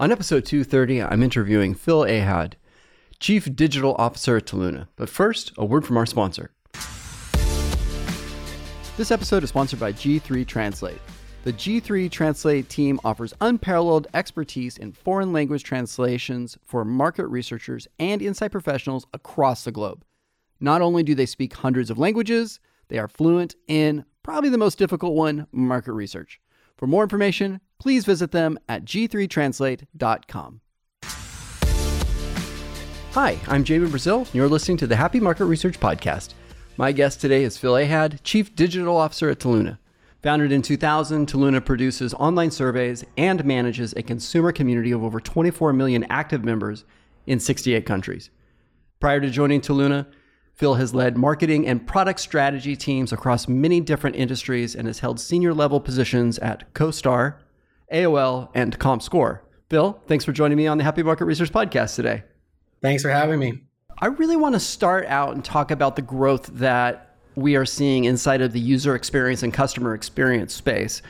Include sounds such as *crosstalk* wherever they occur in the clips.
On episode 230, I'm interviewing Phil Ahad, Chief Digital Officer at Toluna. But first, a word from our sponsor. This episode is sponsored by G3 Translate. The G3 Translate team offers unparalleled expertise in foreign language translations for market researchers and insight professionals across the globe. Not only do they speak hundreds of languages, they are fluent in probably the most difficult one market research. For more information, please visit them at g3translate.com. Hi, I'm Jamin Brazil, and you're listening to the Happy Market Research Podcast. My guest today is Phil Ahad, Chief Digital Officer at Toluna. Founded in 2000, Toluna produces online surveys and manages a consumer community of over 24 million active members in 68 countries. Prior to joining Toluna, Phil has led marketing and product strategy teams across many different industries and has held senior level positions at CoStar, AOL, and ComScore. Phil, thanks for joining me on the Happy Market Research Podcast today. Thanks for having me. I really want to start out and talk about the growth that we are seeing inside of the user experience and customer experience space.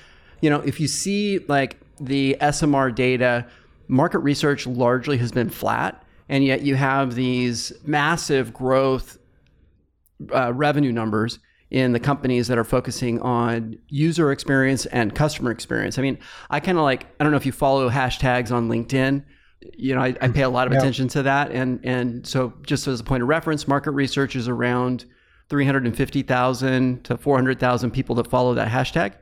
You know, if you see like the ESOMAR data, market research largely has been flat, and yet you have these massive growth uh, revenue numbers in the companies that are focusing on user experience and customer experience. I mean, I kind of like, I don't know if you follow hashtags on LinkedIn. You know, I, I pay a lot of yeah. attention to that. And, and so, just as a point of reference, market research is around 350,000 to 400,000 people that follow that hashtag.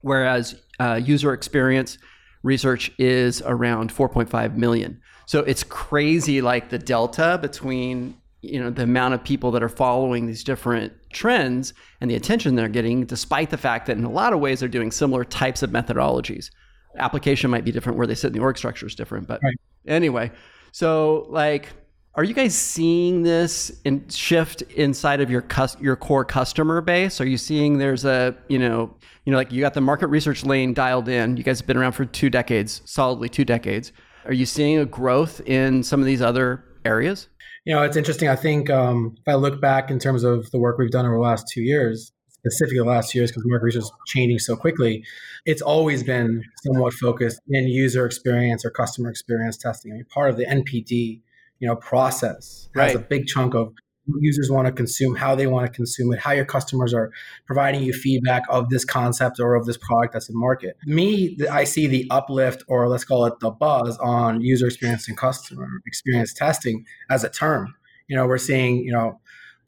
Whereas uh, user experience research is around 4.5 million. So it's crazy, like the delta between you know the amount of people that are following these different trends and the attention they're getting despite the fact that in a lot of ways they're doing similar types of methodologies. Application might be different where they sit in the org structure is different but right. anyway. So like are you guys seeing this in shift inside of your cus- your core customer base? Are you seeing there's a you know you know like you got the market research lane dialed in. You guys have been around for two decades solidly two decades. Are you seeing a growth in some of these other areas you know, it's interesting. I think um, if I look back in terms of the work we've done over the last two years, specifically the last two years, because market research is changing so quickly, it's always been somewhat focused in user experience or customer experience testing. I mean, part of the NPD, you know, process has a big chunk of users want to consume, how they want to consume it, how your customers are providing you feedback of this concept or of this product that's in market. Me, I see the uplift, or let's call it the buzz, on user experience and customer experience testing as a term. You know, we're seeing, you know,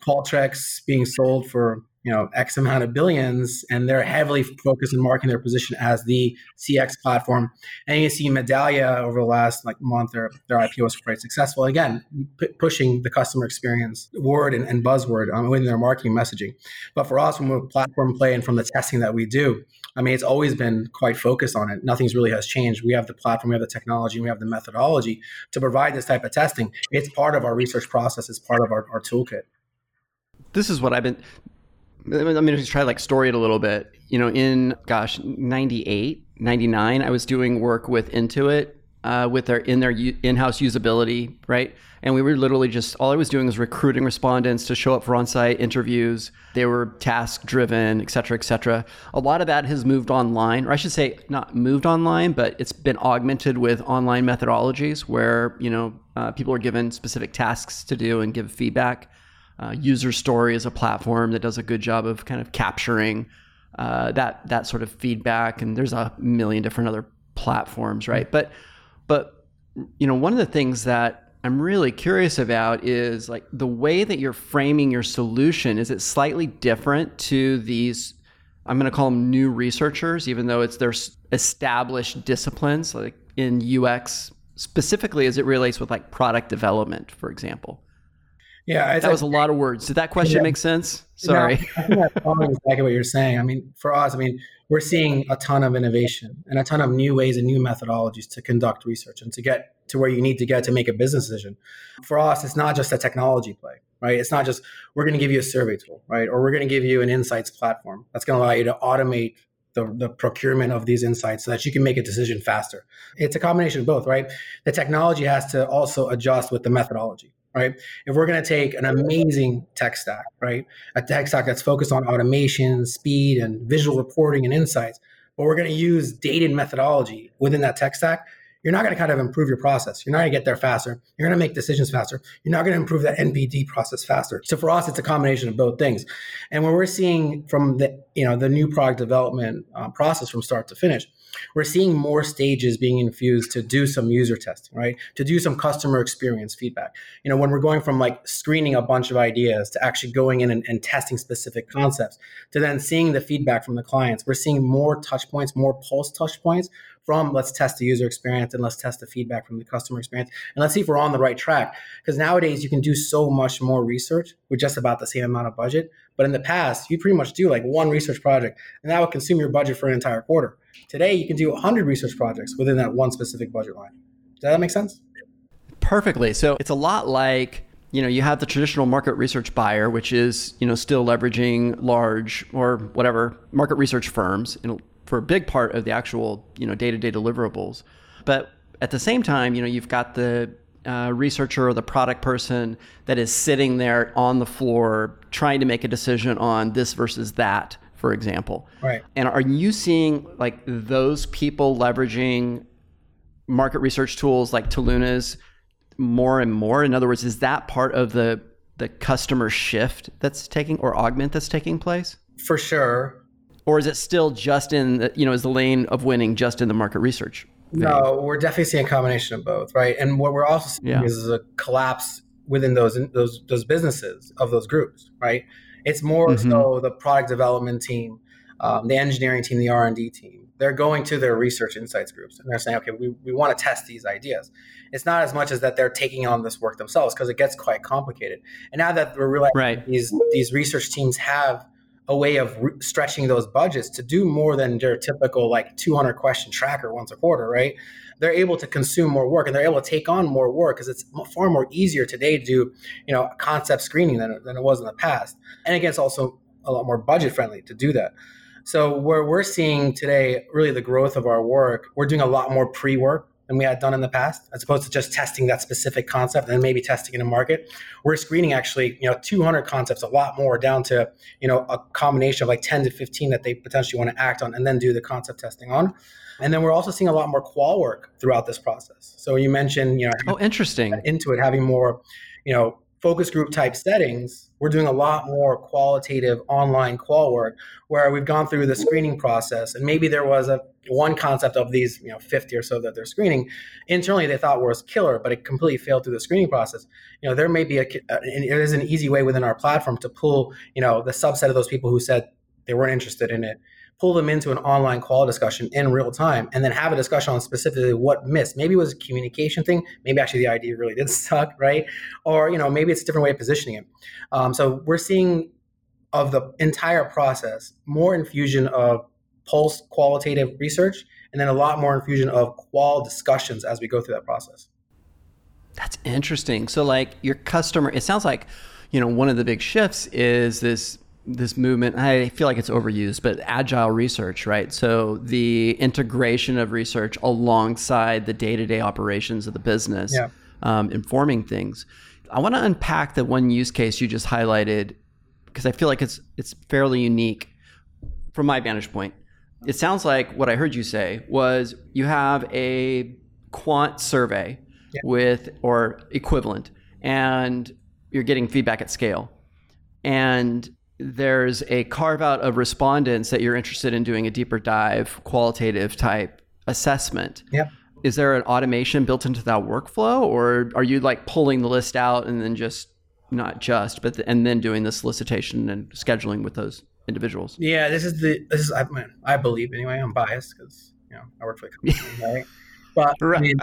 Qualtrics being sold for you know X amount of billions, and they're heavily focused on marking their position as the CX platform. And you see Medallia over the last like month, their their IPO was quite successful. Again, p- pushing the customer experience word and, and buzzword um, within their marketing messaging. But for us, when we're platform play and from the testing that we do, I mean, it's always been quite focused on it. Nothing's really has changed. We have the platform, we have the technology, we have the methodology to provide this type of testing. It's part of our research process. It's part of our, our toolkit this is what I've been I'm going to try to like story it a little bit. You know, in gosh, 98, 99, I was doing work with Intuit uh, with their in their in-house usability, right? And we were literally just all I was doing was recruiting respondents to show up for on-site interviews. They were task-driven, et cetera, et cetera. A lot of that has moved online, or I should say, not moved online, but it's been augmented with online methodologies where you know uh, people are given specific tasks to do and give feedback. Uh, user story is a platform that does a good job of kind of capturing uh, that that sort of feedback. And there's a million different other platforms, right? But but you know, one of the things that I'm really curious about is like the way that you're framing your solution. Is it slightly different to these? I'm going to call them new researchers, even though it's their established disciplines, like in UX specifically as it relates with like product development, for example. Yeah, that was a lot of words. Did that question yeah. make sense? Sorry. Yeah, I think that's exactly what you're saying. I mean, for us, I mean, we're seeing a ton of innovation and a ton of new ways and new methodologies to conduct research and to get to where you need to get to make a business decision. For us, it's not just a technology play, right? It's not just we're going to give you a survey tool, right? Or we're going to give you an insights platform that's going to allow you to automate the, the procurement of these insights so that you can make a decision faster. It's a combination of both, right? The technology has to also adjust with the methodology right? If we're going to take an amazing tech stack, right? A tech stack that's focused on automation, speed, and visual reporting and insights, but we're going to use dated methodology within that tech stack, you're not going to kind of improve your process. You're not going to get there faster. You're going to make decisions faster. You're not going to improve that NPD process faster. So for us, it's a combination of both things. And when we're seeing from the you know the new product development uh, process from start to finish, we're seeing more stages being infused to do some user testing, right? To do some customer experience feedback. You know, when we're going from like screening a bunch of ideas to actually going in and, and testing specific concepts to then seeing the feedback from the clients, we're seeing more touch points, more pulse touch points from let's test the user experience and let's test the feedback from the customer experience and let's see if we're on the right track because nowadays you can do so much more research with just about the same amount of budget but in the past you pretty much do like one research project and that would consume your budget for an entire quarter Today, you can do 100 research projects within that one specific budget line. Does that make sense? Perfectly. So it's a lot like you know you have the traditional market research buyer, which is you know still leveraging large or whatever market research firms for a big part of the actual you know day-to-day deliverables. But at the same time, you know you've got the uh, researcher or the product person that is sitting there on the floor trying to make a decision on this versus that for example. Right. And are you seeing like those people leveraging market research tools like Toluna's more and more? In other words, is that part of the the customer shift that's taking or augment that's taking place? For sure. Or is it still just in the, you know, is the lane of winning just in the market research? Vein? No, we're definitely seeing a combination of both, right? And what we're also seeing yeah. is a collapse within those those those businesses of those groups, right? It's more mm-hmm. so the product development team, um, the engineering team, the R and D team. They're going to their research insights groups and they're saying, okay, we, we want to test these ideas. It's not as much as that they're taking on this work themselves because it gets quite complicated. And now that we're realizing right. these these research teams have a way of re- stretching those budgets to do more than their typical like 200 question tracker once a quarter, right? They're able to consume more work and they're able to take on more work because it's far more easier today to do, you know, concept screening than, than it was in the past. And again, it's also a lot more budget friendly to do that. So where we're seeing today, really the growth of our work, we're doing a lot more pre-work than we had done in the past, as opposed to just testing that specific concept and maybe testing in a market. We're screening actually, you know, 200 concepts, a lot more, down to you know a combination of like 10 to 15 that they potentially want to act on, and then do the concept testing on. And then we're also seeing a lot more qual work throughout this process. So you mentioned, you know, oh, interesting, Intuit having more, you know, focus group type settings, we're doing a lot more qualitative online qual work where we've gone through the screening process and maybe there was a one concept of these, you know, 50 or so that they're screening. Internally, they thought was killer, but it completely failed through the screening process. You know, there may be a, uh, it is an easy way within our platform to pull, you know, the subset of those people who said they weren't interested in it pull them into an online qual discussion in real time and then have a discussion on specifically what missed. Maybe it was a communication thing. Maybe actually the idea really did *laughs* suck, right? Or, you know, maybe it's a different way of positioning it. Um, so we're seeing of the entire process more infusion of pulse qualitative research and then a lot more infusion of qual discussions as we go through that process. That's interesting. So like your customer, it sounds like, you know, one of the big shifts is this this movement i feel like it's overused but agile research right so the integration of research alongside the day-to-day operations of the business yeah. um, informing things i want to unpack the one use case you just highlighted because i feel like it's it's fairly unique from my vantage point it sounds like what i heard you say was you have a quant survey yeah. with or equivalent and you're getting feedback at scale and there's a carve out of respondents that you're interested in doing a deeper dive, qualitative type assessment. Yeah. Is there an automation built into that workflow, or are you like pulling the list out and then just not just, but the, and then doing the solicitation and scheduling with those individuals? Yeah, this is the this is I, mean, I believe anyway. I'm biased because you know I work for the company, right? But right. I mean,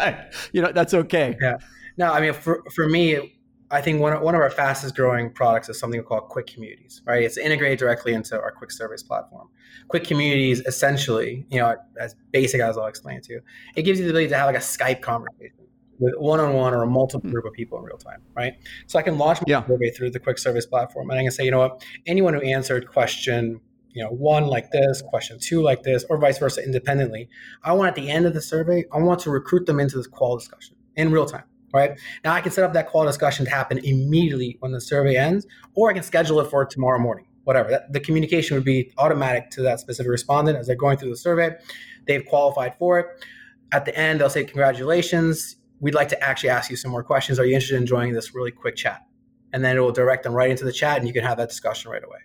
you know that's okay. Yeah. No, I mean for for me, I think one of, one of our fastest growing products is something called Quick Communities, right? It's integrated directly into our Quick Surveys platform. Quick Communities, essentially, you know, as basic as I'll explain to you, it gives you the ability to have like a Skype conversation with one-on-one or a multiple hmm. group of people in real time, right? So I can launch my yeah. survey through the Quick Surveys platform, and I can say, you know what, anyone who answered question, you know, one like this, question two like this, or vice versa, independently, I want at the end of the survey, I want to recruit them into this qual discussion in real time right? Now I can set up that qual discussion to happen immediately when the survey ends, or I can schedule it for tomorrow morning, whatever. That, the communication would be automatic to that specific respondent as they're going through the survey. They've qualified for it. at the end, they'll say, Congratulations. We'd like to actually ask you some more questions. Are you interested in joining this really quick chat? And then it will direct them right into the chat and you can have that discussion right away.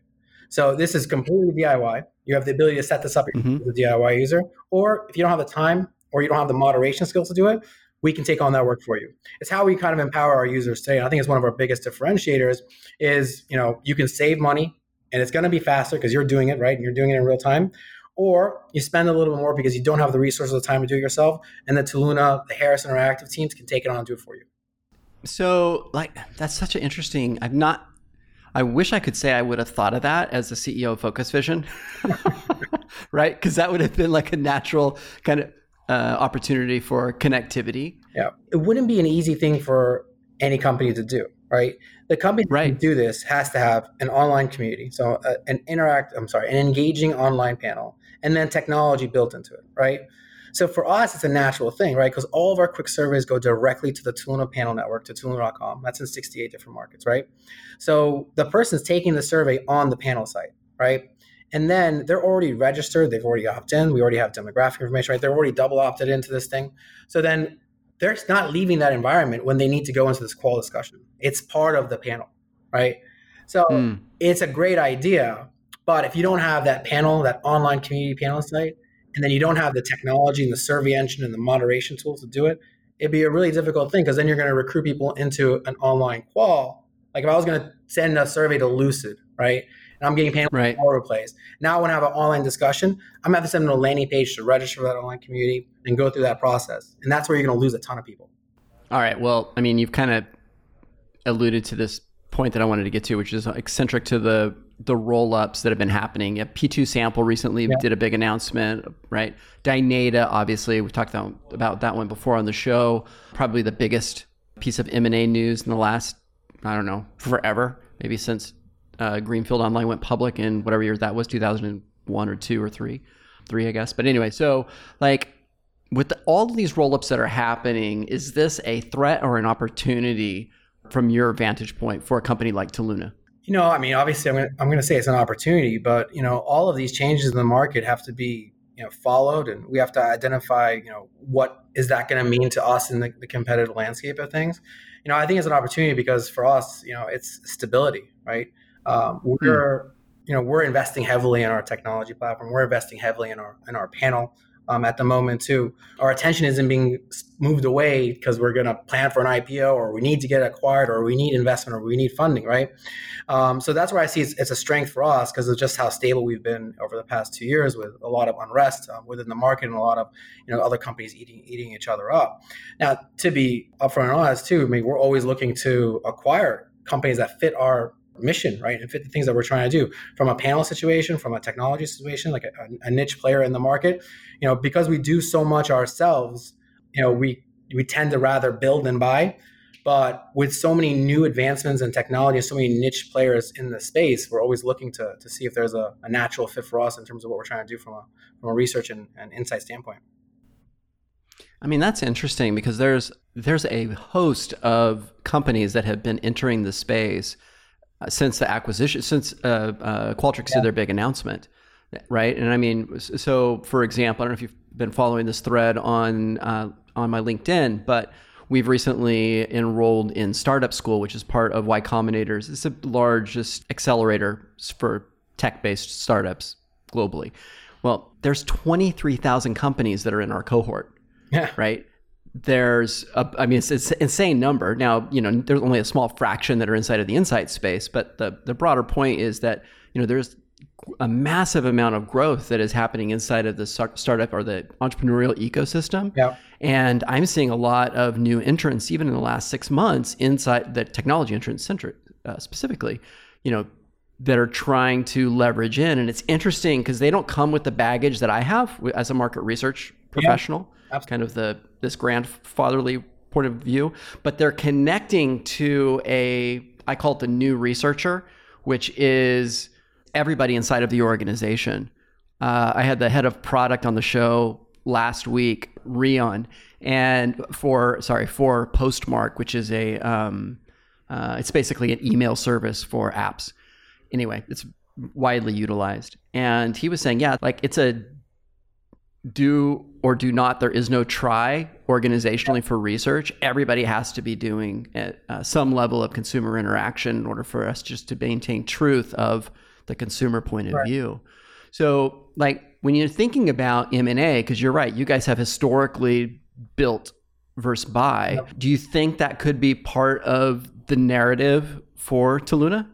So this is completely DIY. You have the ability to set this up mm-hmm. as a DIY user. Or if you don't have the time or you don't have the moderation skills to do it, we can take on that work for you. It's how we kind of empower our users today. And I think it's one of our biggest differentiators is, you know, you can save money and it's going to be faster because you're doing it, right? And you're doing it in real time or you spend a little bit more because you don't have the resources or the time to do it yourself, and the Toluna, the Harris Interactive teams can take it on and do it for you. So, like, that's such an interesting. I've not. I wish I could say I would have thought of that as the CEO of Focus Vision, *laughs* right? Because that would have been like a natural kind of uh, opportunity for connectivity. Yeah, it wouldn't be an easy thing for any company to do, right? The company right. that do this has to have an online community, so uh, an interact. I'm sorry, an engaging online panel and then technology built into it, right? So for us, it's a natural thing, right? Because all of our quick surveys go directly to the Toluna panel network, to Toluna.com. That's in 68 different markets, right? So the person's taking the survey on the panel site, right? And then they're already registered. They've already opted in. We already have demographic information, right? They're already double opted into this thing. So then they're not leaving that environment when they need to go into this qual discussion. It's part of the panel, right? So mm. it's a great idea, but if you don't have that panel, that online community panel site, and then you don't have the technology and the survey engine and the moderation tools to do it, it'd be a really difficult thing because then you're going to recruit people into an online qual. Like if I was going to send a survey to Lucid, right? And I'm getting paid right. all over the place. Now when I want to have an online discussion. I'm going to have to send them a landing page to register for that online community and go through that process. And that's where you're going to lose a ton of people. All right. Well, I mean, you've kind of alluded to this point that I wanted to get to, which is eccentric to the the roll ups that have been happening. P2 Sample recently yeah. did a big announcement, right? Dynata, obviously, we've talked about that one before on the show. Probably the biggest piece of M&A news in the last, I don't know, forever, maybe since uh, Greenfield Online went public in whatever year that was, 2001 or two or three, three, I guess. But anyway, so like with the, all of these roll ups that are happening, is this a threat or an opportunity from your vantage point for a company like Toluna? You know, I mean, obviously, I'm going to, I'm to say it's an opportunity, but you know, all of these changes in the market have to be you know followed, and we have to identify you know what is that going to mean to us in the, the, competitive landscape of things. You know, I think it's an opportunity because for us, you know, it's stability, right? Um, we're hmm. you know we're investing heavily in our technology platform. We're investing heavily in our in our panel um, at the moment too. Our attention isn't being moved away because we're going to plan for an IPO or we need to get acquired or we need investment or we need funding, right? Um, so that's where I see it's, it's a strength for us because of just how stable we've been over the past two years with a lot of unrest um, within the market and a lot of you know other companies eating eating each other up. Now, to be upfront and honest too, I mean we're always looking to acquire companies that fit our mission, right? And fit the things that we're trying to do from a panel situation, from a technology situation, like a, a, niche player in the market. You know, because we do so much ourselves, you know, we we tend to rather build than buy. But with so many new advancements in technology so many niche players in the space, we're always looking to, to see if there's a, a natural fit for us in terms of what we're trying to do from a, from a research and, and insight standpoint. I mean, that's interesting because there's there's a host of companies that have been entering the space since the acquisition, since uh, uh, Qualtrics yeah. did their big announcement, right? And I mean, so for example, I don't know if you've been following this thread on uh, on my LinkedIn, but we've recently enrolled in Startup School, which is part of Y Combinator's. It's the largest accelerator for tech-based startups globally. Well, there's 23,000 companies that are in our cohort, yeah. right? There's a, I mean, it's, it's an insane number. Now, you know, there's only a small fraction that are inside of the insight space, but the, the broader point is that, you know, there's a massive amount of growth that is happening inside of the startup or the entrepreneurial ecosystem. Yeah. And I'm seeing a lot of new entrants, even in the last six months, inside the technology entrance centric uh, specifically, you know, that are trying to leverage in. And it's interesting because they don't come with the baggage that I have as a market research professional. Yeah kind of the this grandfatherly point of view, but they're connecting to a I call it the new researcher, which is everybody inside of the organization. Uh, I had the head of product on the show last week, Rian, and for sorry for Postmark, which is a um, uh, it's basically an email service for apps. Anyway, it's widely utilized, and he was saying, yeah, like it's a do or do not, there is no try organizationally for research. Everybody has to be doing uh, some level of consumer interaction in order for us just to maintain truth of the consumer point of right. view. So, like when you're thinking about M and A, because you're right, you guys have historically built versus buy. Yep. Do you think that could be part of the narrative for Toluna?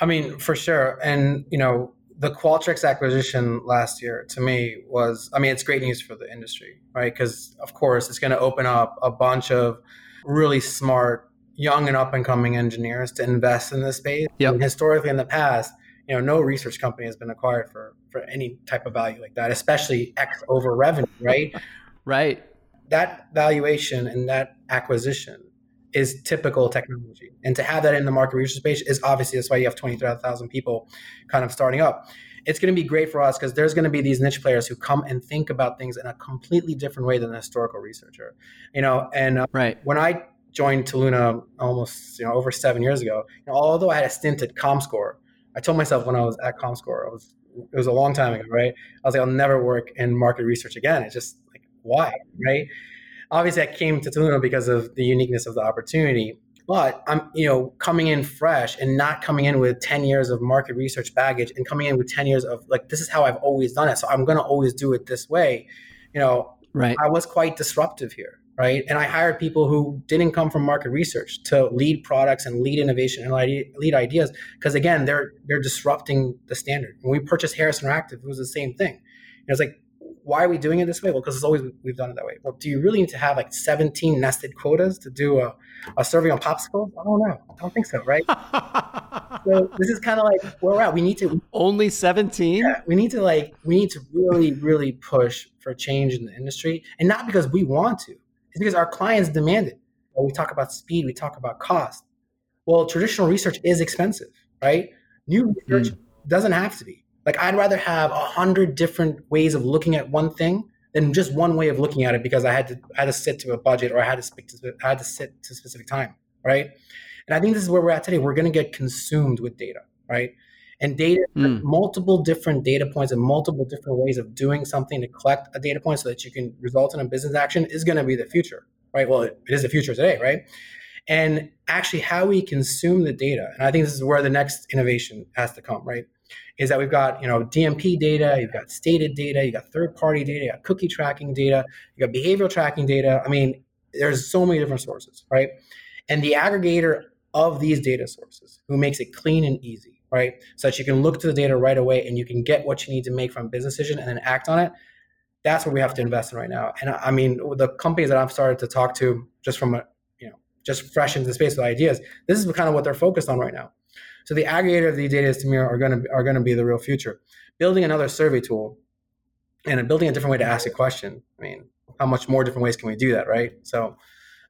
I mean, for sure. And you know, the Qualtrics acquisition last year to me was, I mean, it's great news for the industry, right? Because of course, it's going to open up a bunch of really smart, young and up and coming engineers to invest in this space. Yep. And historically, in the past, you know, no research company has been acquired for for any type of value like that, especially X over revenue, right? *laughs* right. That valuation and that acquisition is typical technology. And to have that in the market research space is obviously that's why you have 23,000 people kind of starting up. It's going to be great for us because there's going to be these niche players who come and think about things in a completely different way than a historical researcher. You know, and uh, right. when I joined Toluna almost, you know, over 7 years ago, you know, although I had a stint at ComScore, I told myself when I was at ComScore, I was it was a long time ago, right? I was like, I'll never work in market research again. It's just like, why, right? Obviously I came to Toluna because of the uniqueness of the opportunity. But I'm, you know, coming in fresh and not coming in with 10 years of market research baggage and coming in with 10 years of like, this is how I've always done it. So I'm going to always do it this way. You know, right. I was quite disruptive here. Right. And I hired people who didn't come from market research to lead products and lead innovation and lead ideas. Because again, they're, they're disrupting the standard. When we purchased Harris Interactive, it was the same thing. It was like, why are we doing it this way? Well, because it's always we've done it that way. Well, do you really need to have like 17 nested quotas to do a, a survey on popsicles? I don't know. I don't think so, right? *laughs* so this is kind of like where we're at. We need to only 17. Yeah, we need to like we need to really really push for change in the industry, and not because we want to. It's because our clients demand it. Well, we talk about speed. We talk about cost. Well, traditional research is expensive, right? New research mm. doesn't have to be. Like I'd rather have a hundred different ways of looking at one thing than just one way of looking at it because I had to I had to sit to a budget or I had to speak to I had to sit to a specific time, right? And I think this is where we're at today. We're going to get consumed with data, right? And data, mm. multiple different data points and multiple different ways of doing something to collect a data point so that you can result in a business action is going to be the future, right? Well, it is the future today, right? And actually, how we consume the data, and I think this is where the next innovation has to come, right? Is that we've got you know DMP data, you've got stated data, you've got third party data, you got cookie tracking data, you've got behavioral tracking data. I mean, there's so many different sources, right? And the aggregator of these data sources who makes it clean and easy, right? So that you can look to the data right away and you can get what you need to make from a business decision and then act on it. That's what we have to invest in right now. And I mean, the companies that I've started to talk to just from a, you know, just fresh into the space with ideas, this is kind of what they're focused on right now. So the aggregator of the data is to me are going to are going to be the real future. Building another survey tool and building a different way to ask a question. I mean, how much more different ways can we do that, right? So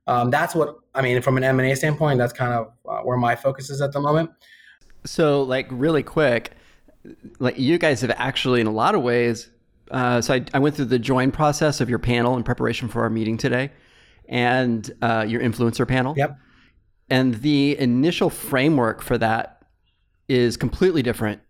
um, that's what I mean from an M and A standpoint. That's kind of uh, where my focus is at the moment. So, like, really quick, like you guys have actually, in a lot of ways. Uh, so I, I, went through the join process of your panel in preparation for our meeting today, and uh, your influencer panel. Yep. And the initial framework for that is completely different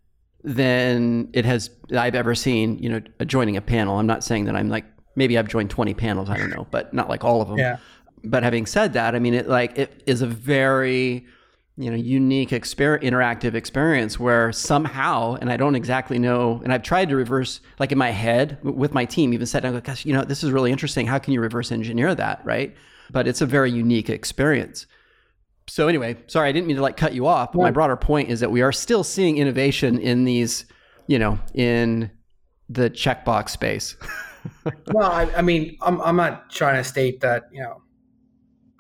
than it has I've ever seen. You know, joining a panel. I'm not saying that I'm like maybe I've joined 20 panels. I don't know, but not like all of them. Yeah. But having said that, I mean, it like it is a very you know unique exper- interactive experience where somehow and i don't exactly know and i've tried to reverse like in my head with my team even said like, gosh you know this is really interesting how can you reverse engineer that right but it's a very unique experience so anyway, sorry, I didn't mean to like cut you off. But my broader point is that we are still seeing innovation in these, you know, in the checkbox space. *laughs* well, I, I, mean, I'm, I'm not trying to state that you know.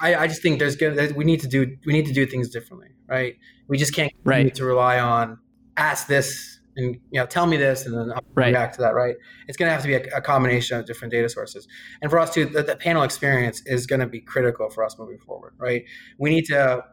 I, I just think there's good. We need to do we need to do things differently, right? We just can't right. to rely on ask this and you know tell me this and then I'll right. react to that right? It's going to have to be a, a, combination of different data sources. And for us too the, the panel experience is going to be critical for us moving forward right? We need to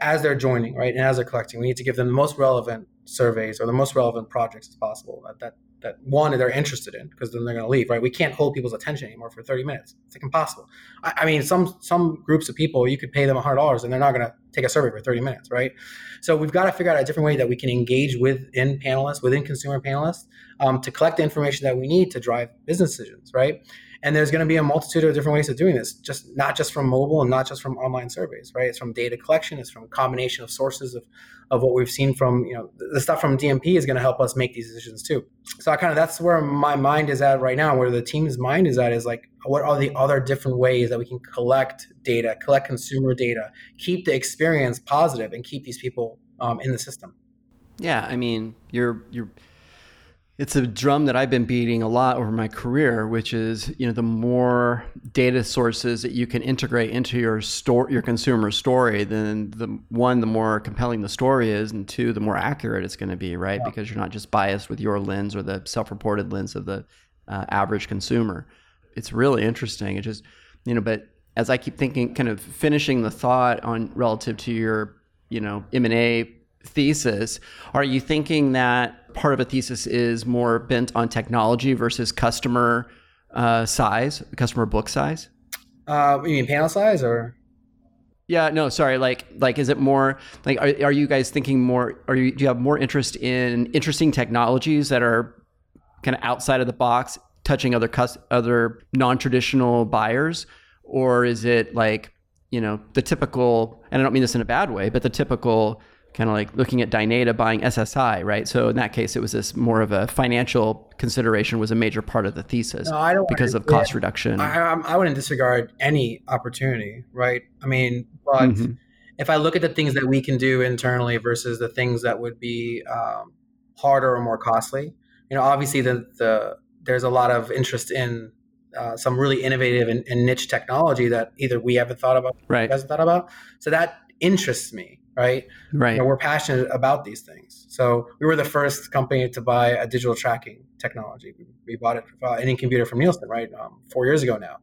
as they're joining right and as they're collecting we need to give them the most relevant surveys or the most relevant projects as possible. That, that that one they're interested in because then they're going to leave, right? We can't hold people's attention anymore for 30 minutes. It's like impossible. I, I mean, some some groups of people you could pay them $100 and they're not going to take a survey for 30 minutes, right? So we've got to figure out a different way that we can engage within panelists, within consumer panelists, um, to collect the information that we need to drive business decisions, right? And there's going to be a multitude of different ways of doing this, just not just from mobile and not just from online surveys, right? It's from data collection, it's from combination of sources of, of what we've seen from, you know, the stuff from DMP is going to help us make these decisions too. So I kind of that's where my mind is at right now, where the team's mind is at is like, what are the other different ways that we can collect data, collect consumer data, keep the experience positive, and keep these people um, in the system? Yeah, I mean, you're you're it's a drum that I've been beating a lot over my career, which is you know the more data sources that you can integrate into your store, your consumer story, then the one the more compelling the story is, and two the more accurate it's going to be, right? Yeah. Because you're not just biased with your lens or the self-reported lens of the uh, average consumer. It's really interesting. It just you know, but as I keep thinking, kind of finishing the thought on relative to your you know M and A thesis, are you thinking that part of a thesis is more bent on technology versus customer uh, size, customer book size? Uh, you mean panel size or? Yeah, no, sorry. Like, like, is it more like? Are, are you guys thinking more? Are you do you have more interest in interesting technologies that are kind of outside of the box, touching other cus- other non traditional buyers, or is it like you know the typical? And I don't mean this in a bad way, but the typical kind of like looking at Dynata buying SSI, right? So in that case, it was this more of a financial consideration was a major part of the thesis no, because of cost reduction. I, I, wouldn't disregard any opportunity, right? I mean, but mm-hmm. if I look at the things that we can do internally versus the things that would be um, harder or more costly, you know, obviously the, the there's a lot of interest in uh, some really innovative and, and, niche technology that either we haven't thought about, right? Hasn't thought about. So that interests me right? Right. You know, we're passionate about these things. So we were the first company to buy a digital tracking technology. We, bought it uh, an Incomputer from Nielsen, right, um, four years ago now.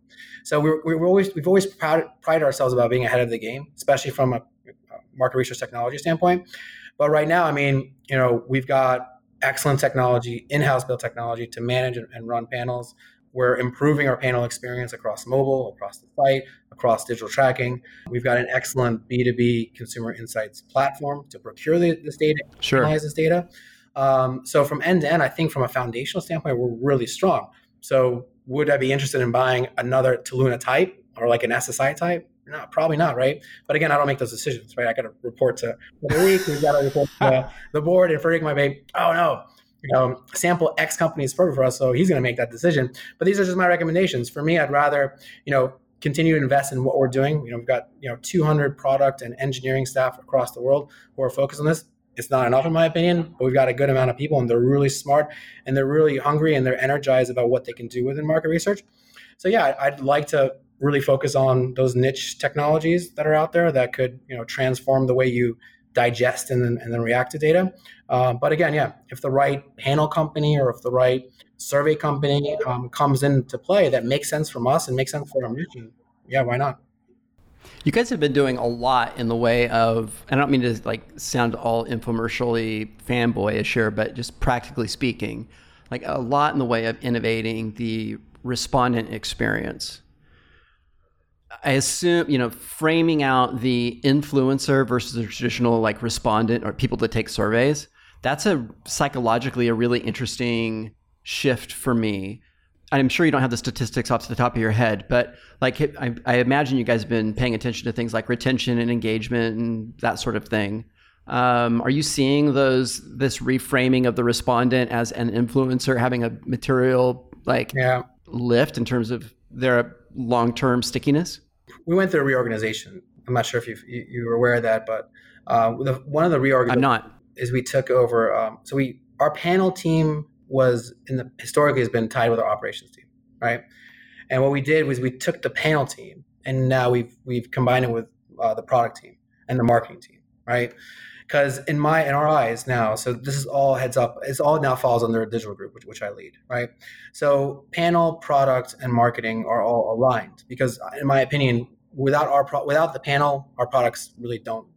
So we're, we're always we've always proud, prided ourselves about being ahead of the game, especially from a, a market research technology standpoint. But right now, I mean, you know, we've got excellent technology, in-house built technology to manage and, and run panels. We're improving our panel experience across mobile, across the site, across digital tracking. We've got an excellent B2B consumer insights platform to procure the, this data, sure. analyze this data. Um, so from end to end, I think from a foundational standpoint, we're really strong. So would I be interested in buying another Toluna type or like an SSI type? No, probably not, right? But again, I don't make those decisions, right? I got to report to the week. We've got to report to *laughs* the board, and Frederick might be, oh no, you know, sample X company is perfect for us, so he's going to make that decision. But these are just my recommendations. For me, I'd rather, you know, continue to invest in what we're doing. You know, we've got you know 200 product and engineering staff across the world who are focused on this. It's not enough, in my opinion, but we've got a good amount of people, and they're really smart, and they're really hungry, and they're energized about what they can do within market research. So yeah, I'd like to really focus on those niche technologies that are out there that could you know transform the way you digest and then, and then react to data. Uh, but again, yeah, if the right panel company or if the right survey company um, comes into play that makes sense from us and makes sense for our mission, yeah, why not? You guys have been doing a lot in the way of, I don't mean to like sound all infomercially fanboyish here, but just practically speaking, like a lot in the way of innovating the respondent experience. I assume, you know, framing out the influencer versus the traditional like respondent or people that take surveys, that's a psychologically a really interesting shift for me. I'm sure you don't have the statistics off to the top of your head, but like I, I imagine you guys have been paying attention to things like retention and engagement and that sort of thing. Um, are you seeing those this reframing of the respondent as an influencer having a material like yeah. lift in terms of their long term stickiness? We went through a reorganization. I'm not sure if you you were aware of that, but uh, the, one of the reorganizations I'm not. is we took over. Um, so we our panel team was in the historically has been tied with our operations team, right? And what we did was we took the panel team and now we've we've combined it with uh, the product team and the marketing team, right? Because in my in our eyes now, so this is all heads up. It's all now falls under a digital group, which, which I lead, right? So panel, product, and marketing are all aligned because, in my opinion, without our pro- without the panel, our products really don't.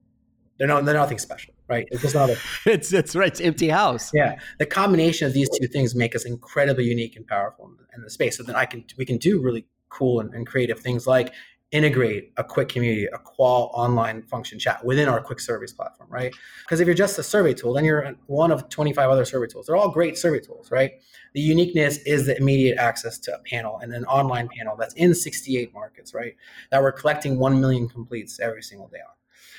They're no, they're nothing special right? It's just not a, *laughs* it's it's right. It's empty house. Yeah, the combination of these two things make us incredibly unique and powerful in, in the space. So then I can we can do really cool and, and creative things like integrate a quick community, a qual online function chat within our quick surveys platform, right? Because if you're just a survey tool, then you're one of 25 other survey tools. They're all great survey tools, right? The uniqueness is the immediate access to a panel and an online panel that's in 68 markets, right? That we're collecting 1 million completes every single day on.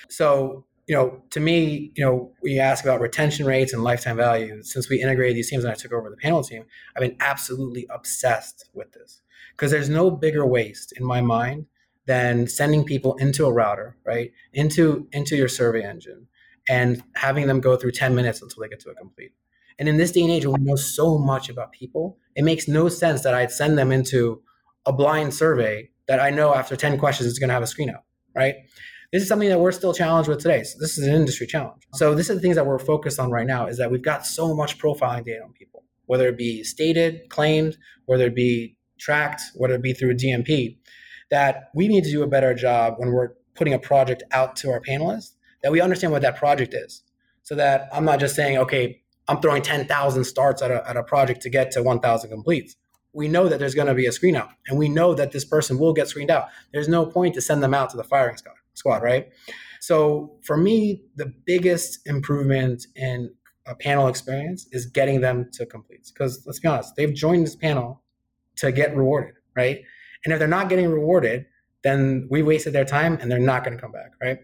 So, you know, to me, you know, we ask about retention rates and lifetime value. Since we integrated these teams and I took over the panel team, I've been absolutely obsessed with this because there's no bigger waste in my mind than sending people into a router, right? Into into your survey engine and having them go through 10 minutes until they get to a complete. And in this day and age, we know so much about people, it makes no sense that I'd send them into a blind survey that I know after 10 questions it's going to have a screen out, right? This is something that we're still challenged with today. So this is an industry challenge. So this is the things that we're focused on right now is that we've got so much profiling data on people, whether it be stated, claimed, whether it be tracked, whether it be through DMP, that we need to do a better job when we're putting a project out to our panelists, that we understand what that project is. So that I'm not just saying, okay, I'm throwing 10,000 starts at a, at a project to get to 1,000 completes. We know that there's going to be a screen out, and we know that this person will get screened out. There's no point to send them out to the firing squad, squad right? So for me, the biggest improvement in a panel experience is getting them to completes. Because let's be honest, they've joined this panel to get rewarded, right? And if they're not getting rewarded, then we wasted their time and they're not going to come back, right?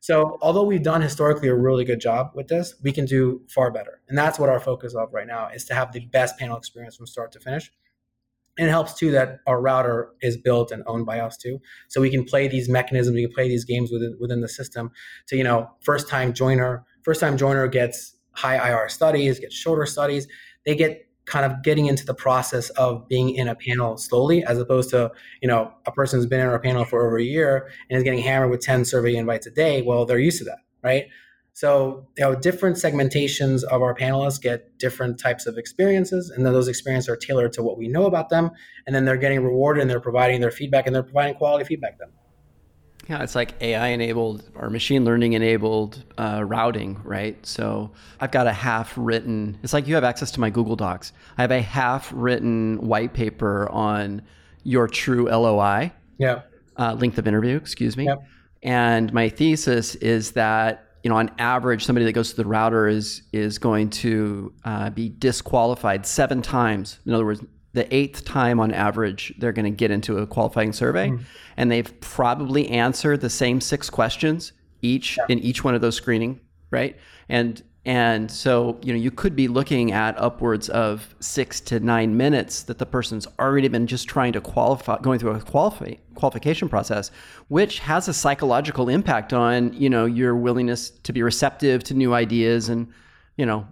So, although we've done historically a really good job with this, we can do far better. And that's what our focus of right now is to have the best panel experience from start to finish. And it helps too that our router is built and owned by us too. So we can play these mechanisms, we can play these games within within the system to, you know, first time joiner, first time joiner gets high IR studies, gets shorter studies. They get kind of getting into the process of being in a panel slowly as opposed to you know a person who's been in our panel for over a year and is getting hammered with 10 survey invites a day well they're used to that right? So you know different segmentations of our panelists get different types of experiences and then those experiences are tailored to what we know about them and then they're getting rewarded and they're providing their feedback and they're providing quality feedback to them yeah, it's like AI enabled or machine learning enabled uh, routing, right? So I've got a half written, it's like you have access to my Google Docs. I have a half written white paper on your true LOI. Yeah. Uh, length of interview, excuse me. Yep. And my thesis is that you know, on average, somebody that goes to the router is is going to uh, be disqualified seven times. In other words, the eighth time on average they're going to get into a qualifying survey mm. and they've probably answered the same six questions each yeah. in each one of those screening right and and so you know you could be looking at upwards of six to nine minutes that the person's already been just trying to qualify going through a qualify, qualification process which has a psychological impact on you know your willingness to be receptive to new ideas and you know,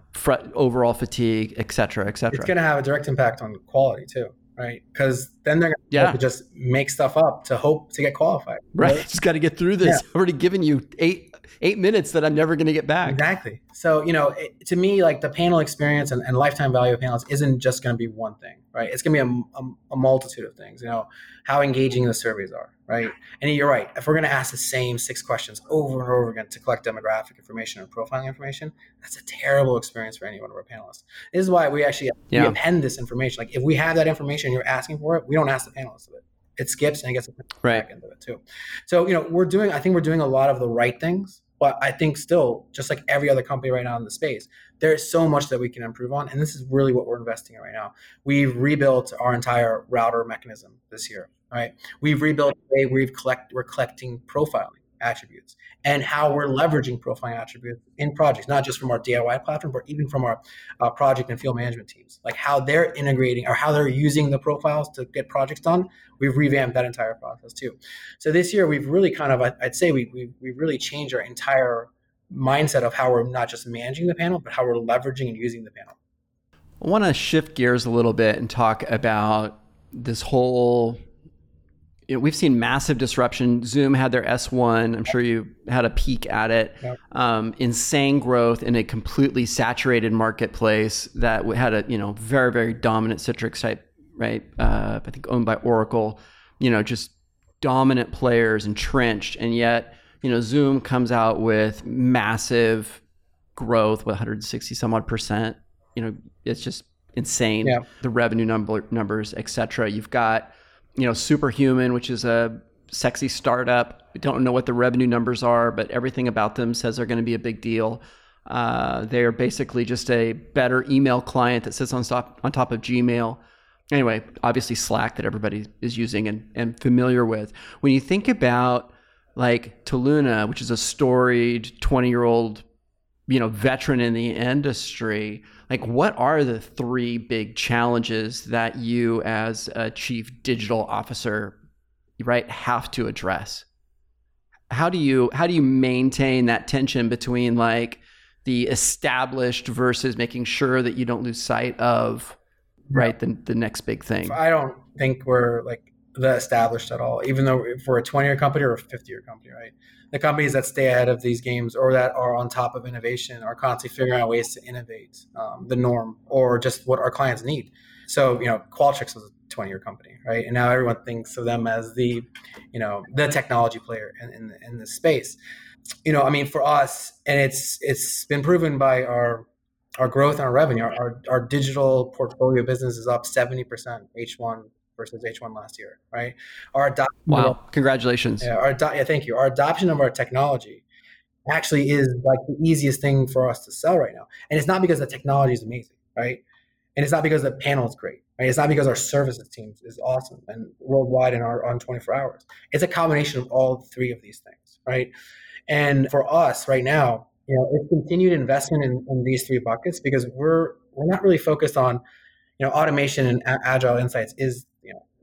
overall fatigue, et cetera, et cetera. It's going to have a direct impact on quality too, right? Because then they're going yeah. to just make stuff up to hope to get qualified. Right. right? *laughs* Just got to get through this. Yeah. I've already given you eight eight minutes that I'm never going to get back. Exactly. So you know, it, to me, like the panel experience and, and lifetime value of panels isn't just going to be one thing, right? It's going to be a, a, a multitude of things. You know, how engaging the surveys are, right? And you're right. If we're going to ask the same six questions over and over again to collect demographic information and profiling information, that's a terrible experience for any one of our panelists. This is why we actually yeah. we append this information. Like if we have that information, you're asking for it, we don't ask the panelists of it. It skips and it gets right. back into it too. So you know, we're doing. I think we're doing a lot of the right things but I think still, just like every other company right now in the space, there's so much that we can improve on. And this is really what we're investing in right now. We've rebuilt our entire router mechanism this year, right? We've rebuilt the way we've collect, we're collecting profiling attributes and how we're leveraging profiling attributes in projects, not just from our DIY platform, but even from our uh, project and field management teams, like how they're integrating or how they're using the profiles to get projects done. We've revamped that entire process too. So this year, we've really kind of, I'd say, we, we, we really changed our entire mindset of how we're not just managing the panel, but how we're leveraging and using the panel. I want to shift gears a little bit and talk about this whole you know, we've seen massive disruption. Zoom had their S1. I'm sure you had a peek at it. Yep. Um, insane growth in a completely saturated marketplace that had a you know very very dominant Citrix type right. Uh, I think owned by Oracle. You know, just dominant players entrenched, and yet you know Zoom comes out with massive growth with 160 some odd percent. You know, it's just insane. Yeah. The revenue number numbers, etc. You've got, you know, Superhuman, which is a sexy startup. We don't know what the revenue numbers are, but everything about them says they're going to be a big deal. Uh, they are basically just a better email client that sits on top on top of Gmail. Anyway, obviously Slack that everybody is using and, and familiar with. When you think about like Toluna, which is a storied 20 year old, you know, veteran in the industry, like what are the three big challenges that you as a chief digital officer, right, have to address? How do you how do you maintain that tension between like the established versus making sure that you don't lose sight of right the, the next big thing i don't think we're like the established at all even though we're a 20 year company or a 50 year company right? The companies that stay ahead of these games or that are on top of innovation are constantly figuring out ways to innovate um, the norm or just what our clients need. So you know qualtrics was a 20 year company right? And now everyone thinks of them as the you know the technology player in, in, in this space. You know, I mean, for us, and it's it's been proven by our our growth and our revenue. Our, our, our digital portfolio business is up seventy percent H1 versus H1 last year, right? Our adoption wow, of, congratulations! Yeah, our yeah, thank you. Our adoption of our technology actually is like the easiest thing for us to sell right now, and it's not because the technology is amazing, right? And it's not because the panel is great. Right? It's not because our services team is awesome and worldwide in our on 24 hours. It's a combination of all three of these things, right? And for us right now, you know, it's continued investment in, in these three buckets because we're we're not really focused on, you know, automation and agile insights is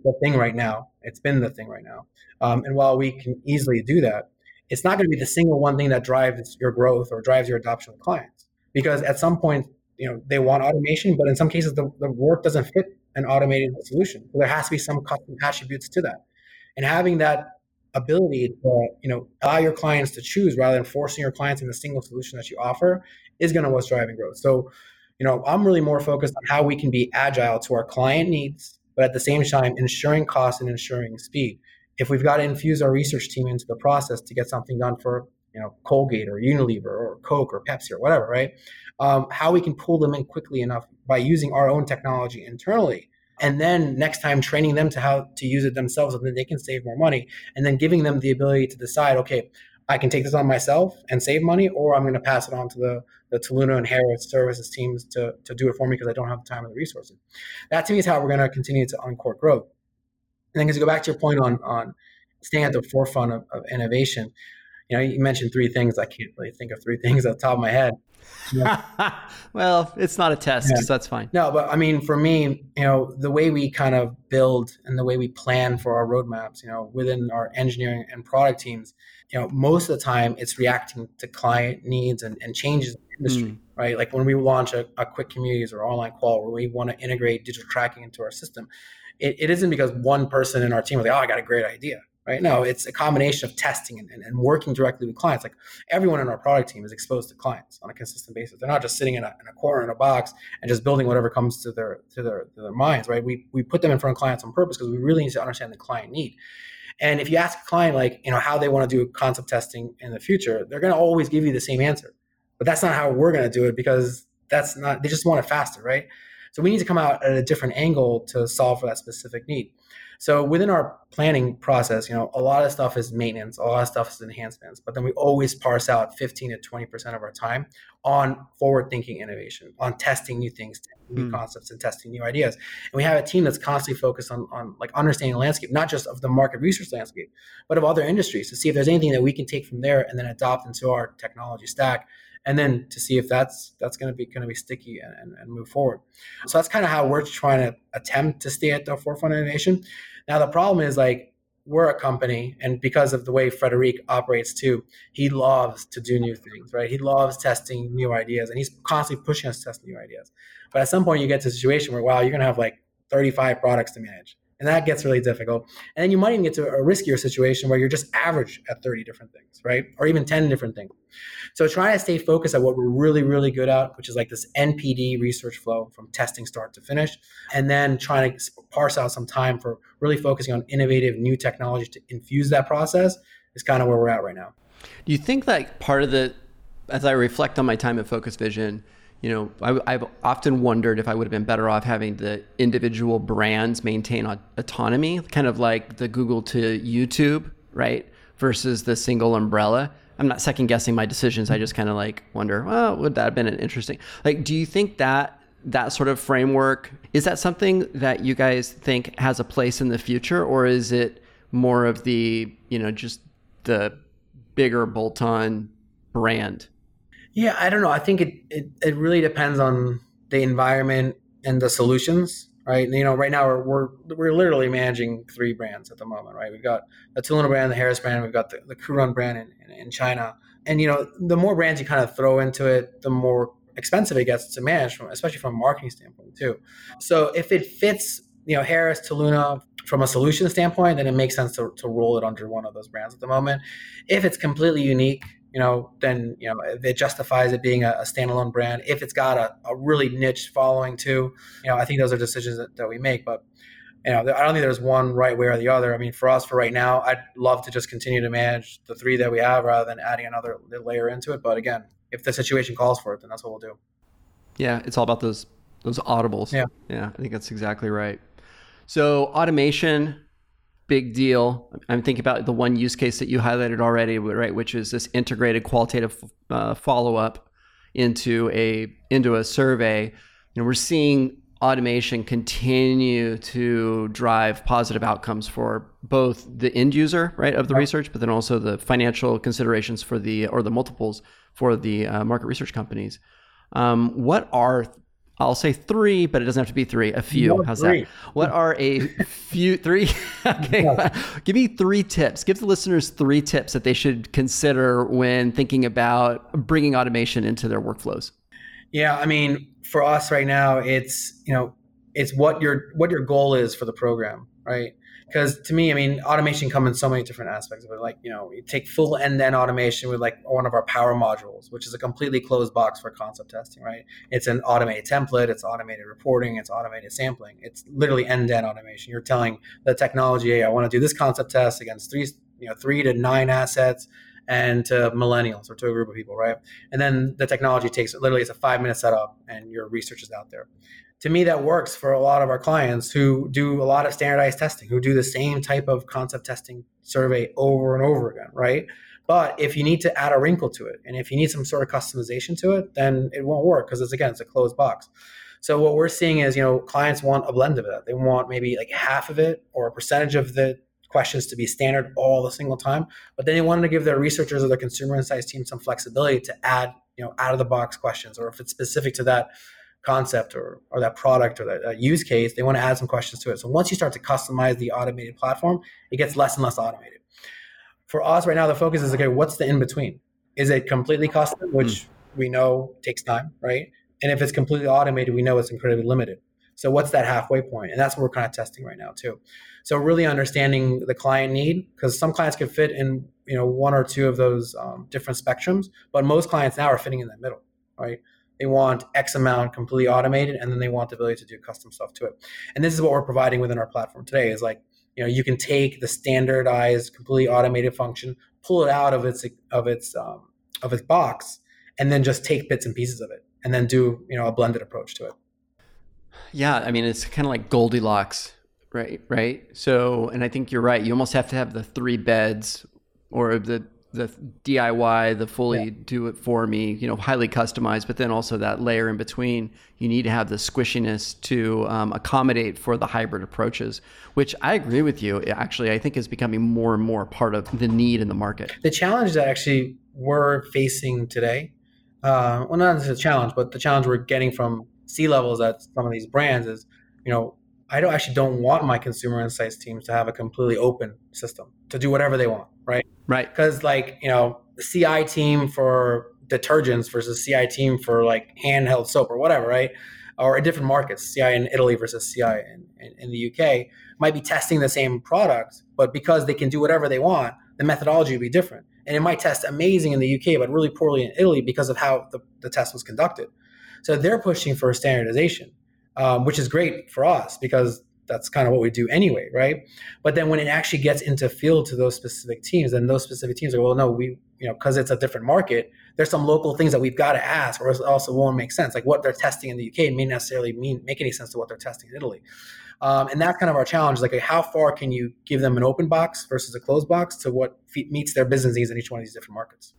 the thing right now. It's been the thing right now. Um, and while we can easily do that, it's not going to be the single one thing that drives your growth or drives your adoption of clients. Because at some point, you know, they want automation, but in some cases, the, the work doesn't fit an automated solution. So there has to be some custom attributes to that. And having that ability to you know allow your clients to choose rather than forcing your clients in a single solution that you offer is going to what's driving growth so you know i'm really more focused on how we can be agile to our client needs but at the same time ensuring cost and ensuring speed. If we've got to infuse our research team into the process to get something done for you know colgate or unilever or coke or pepsi or whatever right? Um, how we can pull them in quickly enough by using our own technology internally and then next time training them to how to use it themselves so that they can save more money and then giving them the ability to decide okay i can take this on myself and save money or i'm going to pass it on to the, the Toluna and Harris services teams to, to do it for me because i don't have the time and the resources that to me is how we're going to continue to uncork growth and then to go back to your point on on staying at the forefront of, of innovation you know you mentioned three things i can't really think of three *laughs* things off the top of my head *laughs* well, it's not a test, yeah. so that's fine. No, but I mean, for me, you know, the way we kind of build and the way we plan for our roadmaps, you know, within our engineering and product teams, you know, most of the time it's reacting to client needs and, and changes in the industry, mm. right? Like when we launch a, a quick communities or online qual where we want to integrate digital tracking into our system, it, it isn't because one person in our team was like, oh, I got a great idea right? No, it's a combination of testing and, and, and, working directly with clients. Like everyone in our product team is exposed to clients on a consistent basis. They're not just sitting in a, in a corner in a box and just building whatever comes to their to their to their minds, right? We we put them in front of clients on purpose because we really need to understand the client need. And if you ask a client like you know how they want to do concept testing in the future, they're going to always give you the same answer. But that's not how we're going to do it because that's not they just want it faster, right? So we need to come out at a different angle to solve for that specific need. So within our planning process, you know, a lot of stuff is maintenance, a lot of stuff is enhancements, but then we always parse out 15 to 20% of our time on forward thinking innovation, on testing new things, new mm. concepts and testing new ideas. And we have a team that's constantly focused on, on like understanding the landscape, not just of the market research landscape, but of other industries to see if there's anything that we can take from there and then adopt into our technology stack and then to see if that's that's going to be going to be sticky and, and, move forward. So that's kind of how we're trying to attempt to stay at the forefront of innovation. Now the problem is like we're a company, and because of the way Frederic operates too, he loves to do new things, right? He loves testing new ideas, and he's constantly pushing us to test new ideas. But at some point, you get to a situation where wow, you're going to have like 35 products to manage and that gets really difficult. And then you might even get to a riskier situation where you're just average at 30 different things, right? Or even 10 different things. So trying to stay focused at what we're really, really good at, which is like this NPD research flow from testing start to finish, and then trying to parse out some time for really focusing on innovative new technology to infuse that process is kind of where we're at right now. Do you think that part of the as I reflect on my time at Focus Vision, you know, I, have often wondered if I would have been better off having the individual brands maintain autonomy, kind of like the Google to YouTube, right? Versus the single umbrella. I'm not second guessing my decisions. I just kind of like wonder, well, would that have been an interesting? Like, do you think that that sort of framework is that something that you guys think has a place in the future, or is it more of the you know just the bigger bolt-on brand? Yeah, I don't know. I think it, it, it really depends on the environment and the solutions, right? You know, right now we're, we're, we're literally managing three brands at the moment, right? We've got the Toluna brand, the Harris brand, we've got the, the Kurun brand in, in, in China. And, you know, the more brands you kind of throw into it, the more expensive it gets to manage, from, especially from a marketing standpoint too. So if it fits, you know, Harris, Toluna from a solution standpoint, then it makes sense to, to roll it under one of those brands at the moment. If it's completely unique, you know, then you know it justifies it being a, a standalone brand. If it's got a, a, really niche following too, you know, I think those are decisions that, that we make. But you know, I don't think there's one right way or the other. I mean, for us, for right now, I'd love to just continue to manage the three that we have rather than adding another layer into it. But again, if the situation calls for it, then that's what we'll do. Yeah, it's all about those those audibles. Yeah, yeah, I think that's exactly right. So automation big deal. I'm thinking about the one use case that you highlighted already, right, which is this integrated qualitative uh, follow up into a into a survey. You know, we're seeing automation continue to drive positive outcomes for both the end user, right, of the research, but then also the financial considerations for the or the multiples for the uh, market research companies. Um, what are I'll say three, but it doesn't have to be three. A few. How's three. that? What are a few three? *laughs* okay, *laughs* give me three tips. Give the listeners three tips that they should consider when thinking about bringing automation into their workflows. Yeah, I mean, for us right now, it's you know, it's what your what your goal is for the program, right? Because to me, I mean, automation comes in so many different aspects it. Like, you know, you take full end-to-end automation with like one of our power modules, which is a completely closed box for concept testing, right? It's an automated template, it's automated reporting, it's automated sampling. It's literally end-to-end automation. You're telling the technology, hey, I want to do this concept test against three, you know, three to nine assets and to millennials or to a group of people, right? And then the technology takes literally it's a five minute setup and your research is out there to me that works for a lot of our clients who do a lot of standardized testing who do the same type of concept testing survey over and over again right? But if you need to add a wrinkle to it and if you need some sort of customization to it then it won't work because it's again it's a closed box. So what we're seeing is you know clients want a blend of it. They want maybe like half of it or a percentage of the questions to be standard all the single time but then they wanted to give their researchers or their consumer insights team some flexibility to add you know out of the box questions or if it's specific to that concept or, or that product or that, that use case, they want to add some questions to it. So once you start to customize the automated platform, it gets less and less automated. For us right now, the focus is okay, what's the in between? Is it completely custom, which mm. we know takes time, right? And if it's completely automated, we know it's incredibly limited. So what's that halfway point? And that's what we're kind of testing right now too. So really understanding the client need, because some clients can fit in, you know, one or two of those um, different spectrums, but most clients now are fitting in the middle, right? They want X amount completely automated, and then they want the ability to do custom stuff to it. And this is what we're providing within our platform today. Is like you know you can take the standardized, completely automated function, pull it out of its of its um, of its box, and then just take bits and pieces of it, and then do you know a blended approach to it. Yeah, I mean it's kind of like Goldilocks, right? Right. So, and I think you're right. You almost have to have the three beds or the the DIY, the fully yeah. do it for me, you know, highly customized, but then also that layer in between, you need to have the squishiness to um, accommodate for the hybrid approaches, which I agree with you. Actually, I think is becoming more and more part of the need in the market. The challenge that actually we're facing today, uh, well, not as a challenge, but the challenge we're getting from C levels at some of these brands is, you know, I don't actually don't want my consumer insights teams to have a completely open system to do whatever they want, right? Right. Because like you know, the CI team for detergents versus CI team for like handheld soap or whatever, right? Or in different markets, CI in Italy versus CI in, in, in the UK might be testing the same product, but because they can do whatever they want, the methodology would be different. And it might test amazing in the UK, but really poorly in Italy because of how the, the test was conducted. So they're pushing for standardization um, which is great for us because that's kind of what we do anyway, right? But then when it actually gets into field to those specific teams, then those specific teams are, well, no, we you know, because it's a different market, there's some local things that we've got to ask, or else also won't make sense. Like what they're testing in the UK may necessarily mean make any sense to what they're testing in Italy. Um, and that's kind of our challenge. Like, how far can you give them an open box versus a closed box to what meets their business needs in each one of these different markets?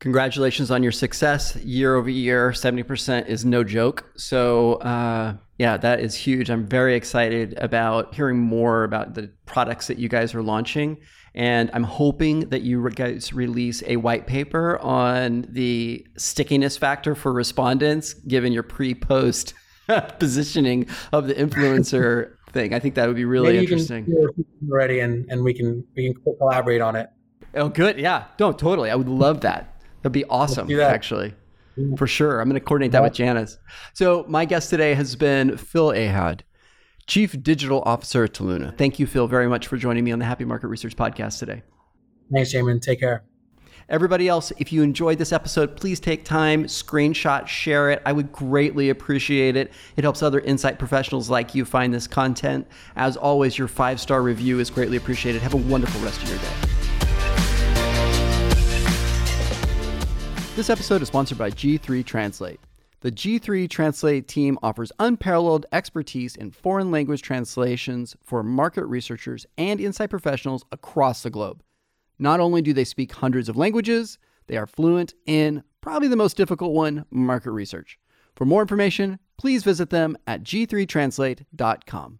Congratulations on your success year over year. 70% is no joke. So, uh, yeah, that is huge. I'm very excited about hearing more about the products that you guys are launching. And I'm hoping that you guys release a white paper on the stickiness factor for respondents, given your pre post *laughs* positioning of the influencer *laughs* thing. I think that would be really Maybe interesting. Ready, and and we can we can collaborate on it. Oh, good. Yeah. No, totally. I would love that. That'd be awesome. That. Actually, for sure. I'm going to coordinate that with Janice. So my guest today has been Phil Ahad. Chief Digital Officer at Toluna. Thank you, Phil, very much for joining me on the Happy Market Research Podcast today. Thanks, Jamin. Take care. Everybody else, if you enjoyed this episode, please take time, screenshot, share it. I would greatly appreciate it. It helps other insight professionals like you find this content. As always, your five star review is greatly appreciated. Have a wonderful rest of your day. This episode is sponsored by G3 Translate. The G3 Translate team offers unparalleled expertise in foreign language translations for market researchers and insight professionals across the globe. Not only do they speak hundreds of languages, they are fluent in probably the most difficult one market research. For more information, please visit them at g3translate.com.